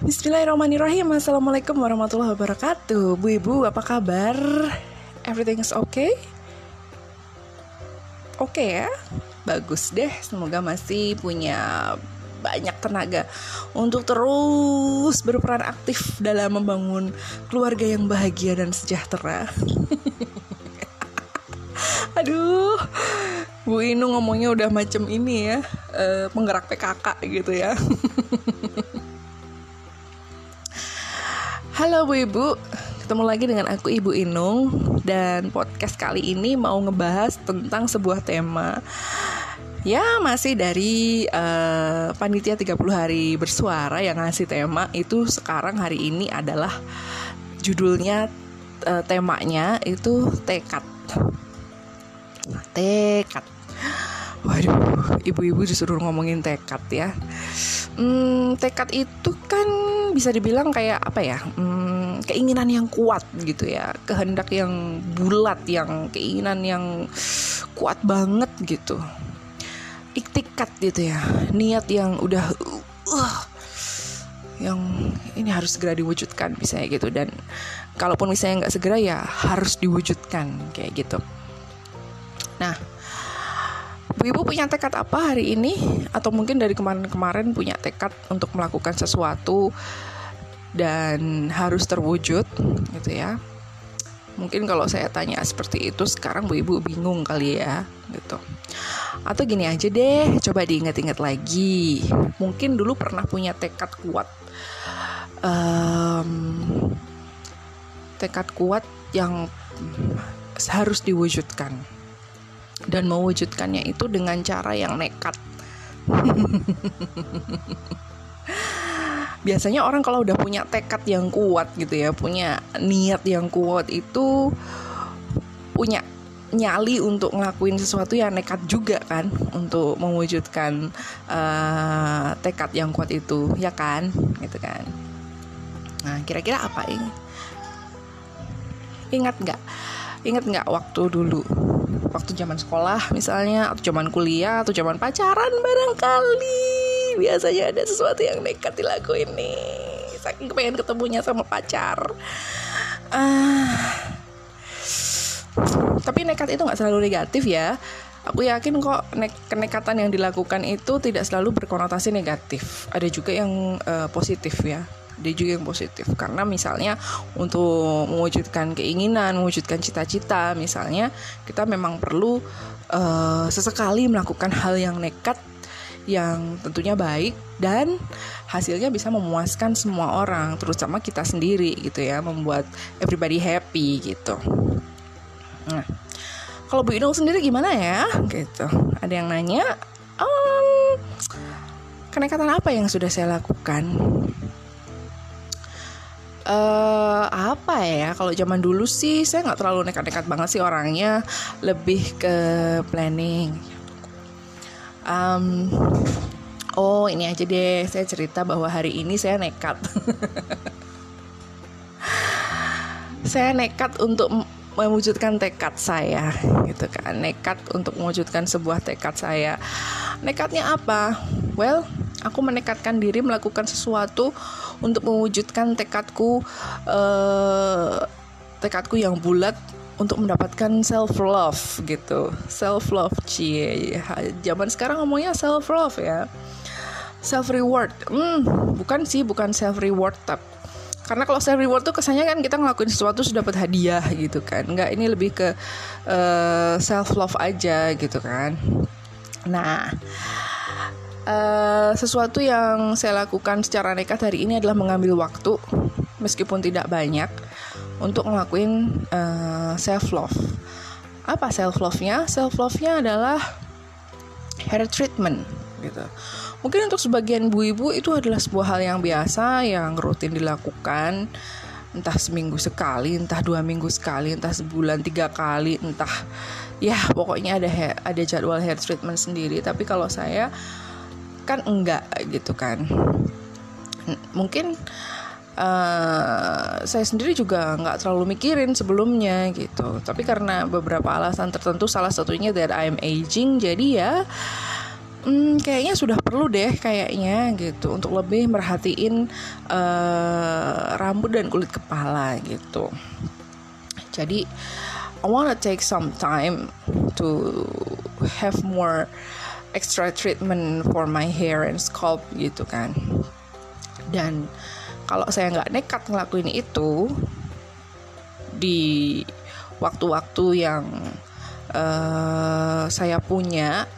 Bismillahirrahmanirrahim Assalamualaikum warahmatullahi wabarakatuh Bu Ibu apa kabar? Everything is okay? Oke okay ya? Bagus deh Semoga masih punya banyak tenaga untuk terus berperan aktif dalam membangun keluarga yang bahagia dan sejahtera. Aduh, Bu Inu ngomongnya udah macam ini ya, uh, penggerak PKK gitu ya. Halo Bu Ibu, ketemu lagi dengan aku Ibu Inung dan podcast kali ini mau ngebahas tentang sebuah tema Ya masih dari uh, panitia 30 hari bersuara yang ngasih tema itu sekarang hari ini adalah judulnya uh, temanya itu tekad. Tekad. Waduh, ibu-ibu disuruh ngomongin tekad ya. Hmm, tekad itu kan bisa dibilang kayak apa ya? Hmm, keinginan yang kuat gitu ya, kehendak yang bulat, yang keinginan yang kuat banget gitu iktikat gitu ya niat yang udah uh, yang ini harus segera diwujudkan misalnya gitu dan kalaupun misalnya nggak segera ya harus diwujudkan kayak gitu nah Bu Ibu punya tekad apa hari ini atau mungkin dari kemarin-kemarin punya tekad untuk melakukan sesuatu dan harus terwujud gitu ya mungkin kalau saya tanya seperti itu sekarang Bu Ibu bingung kali ya gitu atau gini aja deh, coba diingat-ingat lagi. Mungkin dulu pernah punya tekad kuat. Um, tekad kuat yang harus diwujudkan. Dan mewujudkannya itu dengan cara yang nekat. Biasanya orang kalau udah punya tekad yang kuat gitu ya, punya niat yang kuat itu punya nyali untuk ngelakuin sesuatu yang nekat juga kan untuk mewujudkan uh, tekad yang kuat itu ya kan? Gitu kan. Nah kira-kira apa ini? Ingat nggak ingat nggak waktu dulu? Waktu zaman sekolah misalnya atau zaman kuliah atau zaman pacaran barangkali. Biasanya ada sesuatu yang nekat dilakuin nih. Saking pengen ketemunya sama pacar. Uh, tapi nekat itu nggak selalu negatif ya. Aku yakin kok ne kenekatan yang dilakukan itu tidak selalu berkonotasi negatif. Ada juga yang uh, positif ya ada juga yang positif karena misalnya untuk mewujudkan keinginan mewujudkan cita-cita misalnya kita memang perlu uh, sesekali melakukan hal yang nekat yang tentunya baik dan hasilnya bisa memuaskan semua orang terutama kita sendiri gitu ya membuat everybody happy gitu Nah, kalau Bu Inung sendiri gimana ya? Gitu. Ada yang nanya, um, kenekatan apa yang sudah saya lakukan? Uh, apa ya kalau zaman dulu sih saya nggak terlalu nekat-nekat banget sih orangnya lebih ke planning. Um, oh ini aja deh saya cerita bahwa hari ini saya nekat. Saya nekat untuk mewujudkan tekad saya gitu kan. Nekat untuk mewujudkan sebuah tekad saya. Nekatnya apa? Well aku menekatkan diri melakukan sesuatu untuk mewujudkan tekadku uh, tekadku yang bulat untuk mendapatkan self love gitu. Self love cie zaman sekarang ngomongnya self love ya. Self reward hmm bukan sih bukan self reward tapi karena kalau self reward tuh kesannya kan kita ngelakuin sesuatu sudah dapat hadiah gitu kan. Nggak ini lebih ke uh, eh, self love aja gitu kan. Nah uh, sesuatu yang saya lakukan secara nekat hari ini adalah mengambil waktu meskipun tidak banyak untuk ngelakuin uh, eh, self love apa self love nya self love nya adalah hair treatment gitu. Mungkin untuk sebagian ibu-ibu itu adalah sebuah hal yang biasa yang rutin dilakukan entah seminggu sekali, entah dua minggu sekali, entah sebulan tiga kali, entah. Ya pokoknya ada hair, ada jadwal hair treatment sendiri. Tapi kalau saya kan enggak gitu kan. Mungkin Uh, saya sendiri juga nggak terlalu mikirin sebelumnya gitu. Tapi karena beberapa alasan tertentu salah satunya that I'm aging jadi ya hmm, kayaknya sudah perlu deh kayaknya gitu. Untuk lebih merhatiin uh, rambut dan kulit kepala gitu. Jadi I wanna take some time to have more extra treatment for my hair and scalp gitu kan. Dan kalau saya nggak nekat ngelakuin itu di waktu-waktu yang uh, saya punya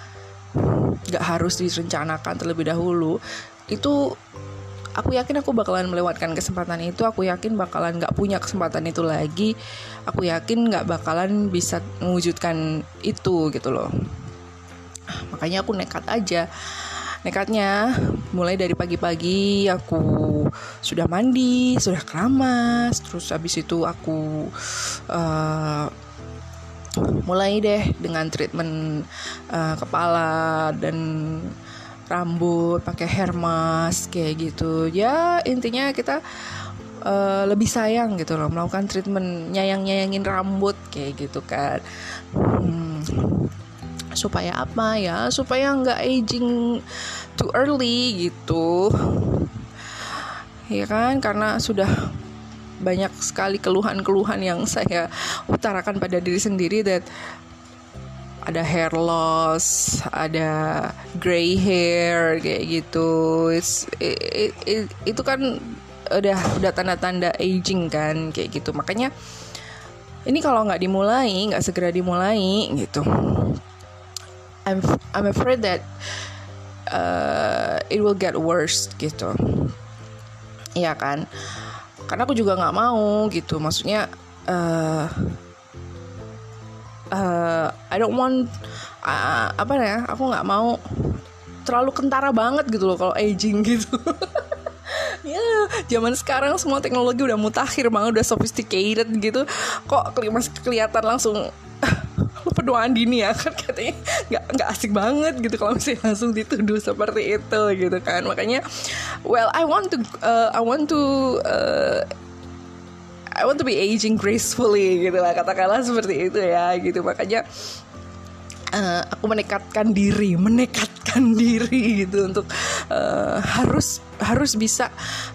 nggak harus direncanakan terlebih dahulu itu aku yakin aku bakalan melewatkan kesempatan itu aku yakin bakalan nggak punya kesempatan itu lagi aku yakin nggak bakalan bisa mewujudkan itu gitu loh makanya aku nekat aja. Nekatnya mulai dari pagi-pagi aku sudah mandi sudah keramas terus habis itu aku uh, mulai deh dengan treatment uh, kepala dan rambut pakai hair mask kayak gitu. Ya intinya kita uh, lebih sayang gitu loh melakukan treatment nyayang nyayangin rambut kayak gitu kan. Hmm, supaya apa ya supaya nggak aging too early gitu ya kan karena sudah banyak sekali keluhan-keluhan yang saya utarakan pada diri sendiri that ada hair loss, ada gray hair kayak gitu. It's, it, it, itu kan udah udah tanda-tanda aging kan kayak gitu. Makanya ini kalau nggak dimulai, nggak segera dimulai gitu. I'm I'm afraid that uh, it will get worse gitu. Iya kan? karena aku juga nggak mau gitu maksudnya uh, uh, I don't want uh, apa ya aku nggak mau terlalu kentara banget gitu loh kalau aging gitu ya zaman sekarang semua teknologi udah mutakhir banget udah sophisticated gitu kok kelihatan langsung pedoman dini ya kan katanya nggak nggak asik banget gitu kalau misalnya langsung dituduh seperti itu gitu kan. Makanya well I want to uh, I want to uh, I want to be aging gracefully gitu lah katakanlah seperti itu ya gitu. Makanya uh, aku menekatkan diri menekatkan diri gitu untuk uh, harus harus bisa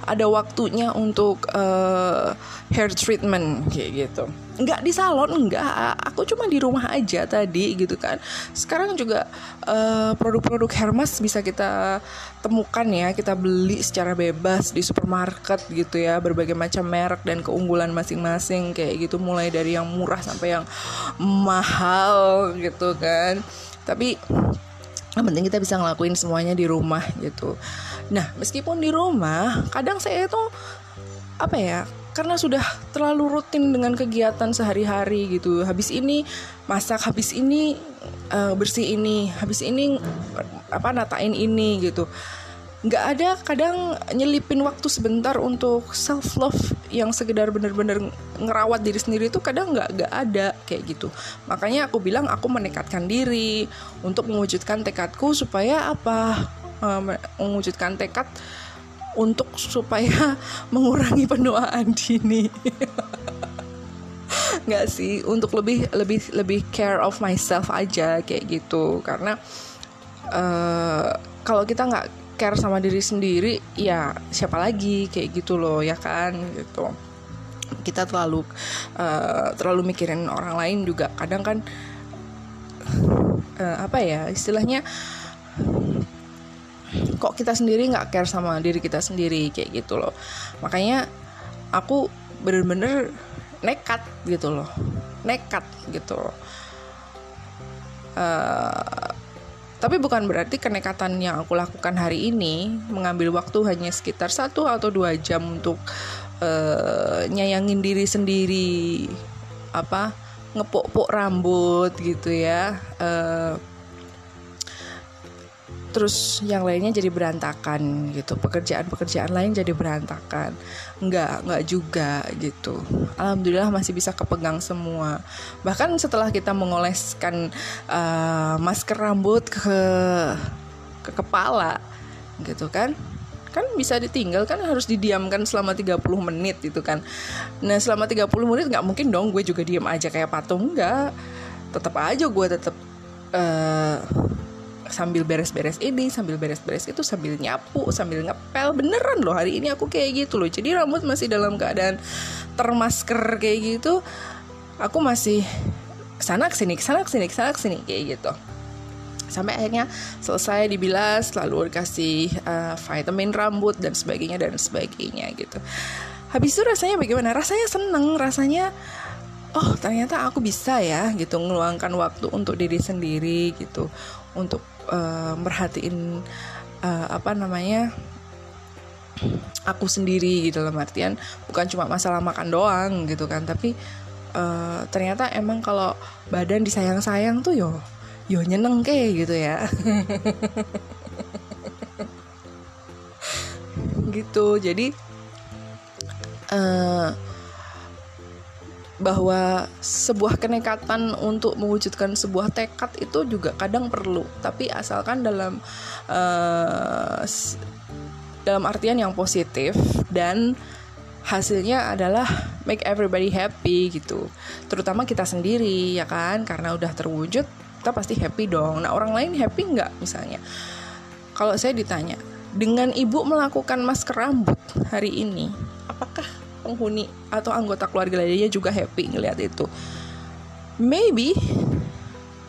ada waktunya untuk uh, hair treatment kayak gitu nggak di salon nggak. Aku cuma di rumah aja tadi gitu kan. Sekarang juga uh, produk-produk Hermes bisa kita temukan ya. Kita beli secara bebas di supermarket gitu ya. Berbagai macam merek dan keunggulan masing-masing kayak gitu. Mulai dari yang murah sampai yang mahal gitu kan. Tapi yang penting kita bisa ngelakuin semuanya di rumah gitu. Nah meskipun di rumah kadang saya itu apa ya karena sudah terlalu rutin dengan kegiatan sehari-hari gitu. Habis ini masak habis ini uh, bersih ini habis ini apa natain ini gitu. Nggak ada kadang nyelipin waktu sebentar untuk self love yang sekedar bener-bener ngerawat diri sendiri itu kadang nggak nggak ada kayak gitu. Makanya aku bilang aku menekatkan diri untuk mewujudkan tekadku supaya apa? Uh, mewujudkan tekad untuk supaya mengurangi penuaan dini. Nggak sih untuk lebih lebih lebih care of myself aja kayak gitu. Karena uh, kalau kita nggak care sama diri sendiri ya siapa lagi kayak gitu loh ya kan gitu. Kita terlalu uh, terlalu mikirin orang lain juga. Kadang kan uh, apa ya istilahnya kok kita sendiri nggak care sama diri kita sendiri kayak gitu loh. Makanya aku bener-bener nekat gitu loh. Nekat gitu loh. Uh, tapi bukan berarti kenekatan yang aku lakukan hari ini mengambil waktu hanya sekitar satu atau dua jam untuk uh, nyayangin diri sendiri apa ngepok-pok rambut gitu ya. Uh, terus yang lainnya jadi berantakan gitu. Pekerjaan-pekerjaan lain jadi berantakan. Nggak nggak juga gitu. Alhamdulillah masih bisa kepegang semua. Bahkan setelah kita mengoleskan uh, masker rambut ke ke kepala gitu kan kan bisa ditinggal kan harus didiamkan selama 30 menit gitu kan. Nah selama 30 menit nggak mungkin dong gue juga diam aja kayak patung nggak. Tetap aja gue tetap uh, sambil beres-beres ini sambil beres-beres itu sambil nyapu sambil ngepel. Beneran loh hari ini aku kayak gitu loh. Jadi rambut masih dalam keadaan termasker kayak gitu aku masih ke sana ke sini ke sana ke sini ke sana ke sini kayak gitu. Sampai akhirnya selesai dibilas lalu dikasih uh, vitamin rambut dan sebagainya dan sebagainya gitu. Habis itu rasanya bagaimana? Rasanya seneng rasanya oh ternyata aku bisa ya gitu ngeluangkan waktu untuk diri sendiri gitu. Untuk uh, merhatiin uh, apa namanya aku sendiri gitu dalam artian. Bukan cuma masalah makan doang gitu kan tapi uh, ternyata emang kalau badan disayang-sayang tuh yo yo nyeneng ke gitu ya. Gitu jadi uh, bahwa sebuah kenekatan untuk mewujudkan sebuah tekad itu juga kadang perlu. Tapi asalkan dalam uh, dalam artian yang positif dan hasilnya adalah make everybody happy gitu. Terutama kita sendiri ya kan? Karena udah terwujud kita pasti happy dong. Nah orang lain happy nggak misalnya? Kalau saya ditanya dengan ibu melakukan masker rambut hari ini apakah penghuni atau anggota keluarga lainnya juga happy ngelihat itu. Maybe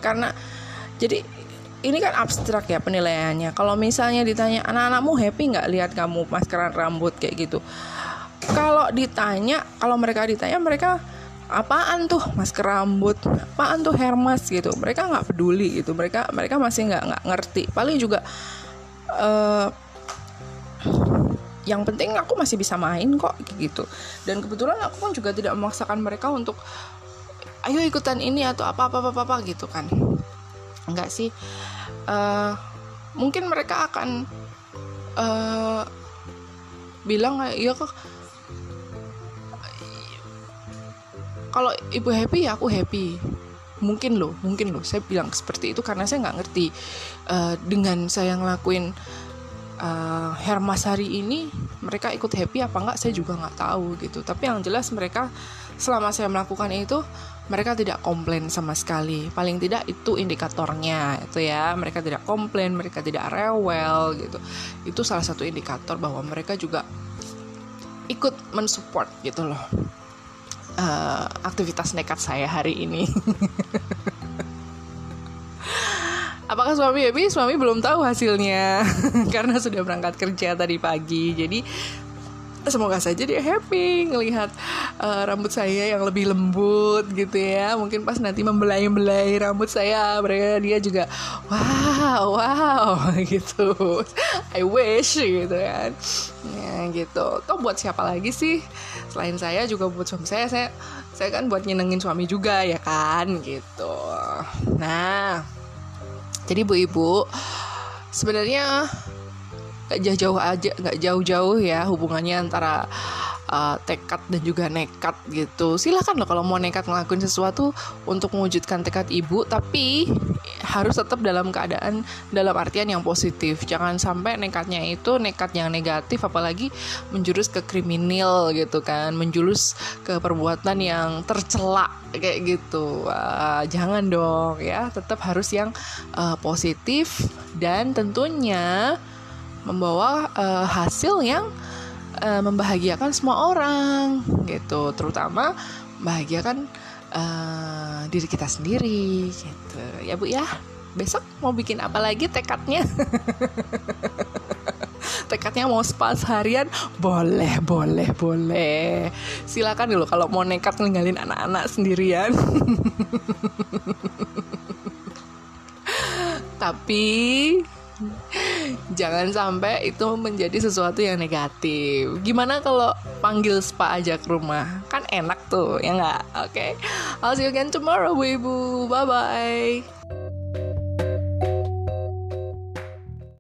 karena jadi ini kan abstrak ya penilaiannya. Kalau misalnya ditanya anak-anakmu happy nggak lihat kamu maskeran rambut? kayak gitu. Kalau ditanya kalau mereka ditanya mereka apaan tuh masker rambut? Apaan tuh hair mask gitu. Mereka nggak peduli gitu. Mereka mereka masih nggak nggak ngerti. Paling juga uh, yang penting aku masih bisa main kok gitu. Dan kebetulan aku kan juga tidak memaksakan mereka untuk ayo ikutan ini atau apa apa apa, apa gitu kan. Enggak sih. Uh, mungkin mereka akan uh, bilang iya kok. Kalau ibu happy ya aku happy. Mungkin loh mungkin loh. Saya bilang seperti itu karena saya nggak ngerti uh, dengan saya ngelakuin uh, Hermas hari ini mereka ikut happy apa enggak saya juga nggak tahu gitu. Tapi yang jelas mereka selama saya melakukan itu mereka tidak komplain sama sekali. Paling tidak itu indikatornya itu ya. Mereka tidak komplain mereka tidak rewel gitu. Itu salah satu indikator bahwa mereka juga ikut mensupport gitu loh uh, aktivitas nekat saya hari ini Apakah suami happy? Suami belum tahu hasilnya karena sudah berangkat kerja tadi pagi. Jadi semoga saja dia happy ngelihat uh, rambut saya yang lebih lembut gitu ya. Mungkin pas nanti membelai-belai rambut saya, mereka dia juga wow, wow gitu. I wish gitu kan. Ya gitu. Toh buat siapa lagi sih? Selain saya juga buat suami saya, saya saya kan buat nyenengin suami juga ya kan gitu. Nah, jadi bu ibu sebenarnya nggak jauh-jauh aja nggak jauh-jauh ya hubungannya antara uh, tekad dan juga nekat gitu. Silahkan loh kalau mau nekat ngelakuin sesuatu untuk mewujudkan tekad ibu tapi harus tetap dalam keadaan dalam artian yang positif. Jangan sampai nekatnya itu nekat yang negatif apalagi menjurus ke kriminal gitu kan menjurus ke perbuatan yang tercela kayak gitu. Uh, jangan dong ya tetap harus yang uh, positif dan tentunya membawa uh, hasil yang uh, membahagiakan semua orang gitu. Terutama membahagiakan uh, diri kita sendiri gitu. Ya bu ya. Besok mau bikin apa lagi tekadnya? Tekadnya mau spa harian? Boleh boleh boleh. Silakan dulu kalau mau nekat ninggalin anak-anak sendirian. Tapi jangan sampai itu menjadi sesuatu yang negatif. Gimana kalau panggil spa aja ke rumah? Kan enak tuh ya nggak? Oke. Okay? I'll see you again tomorrow ibu. Bye bye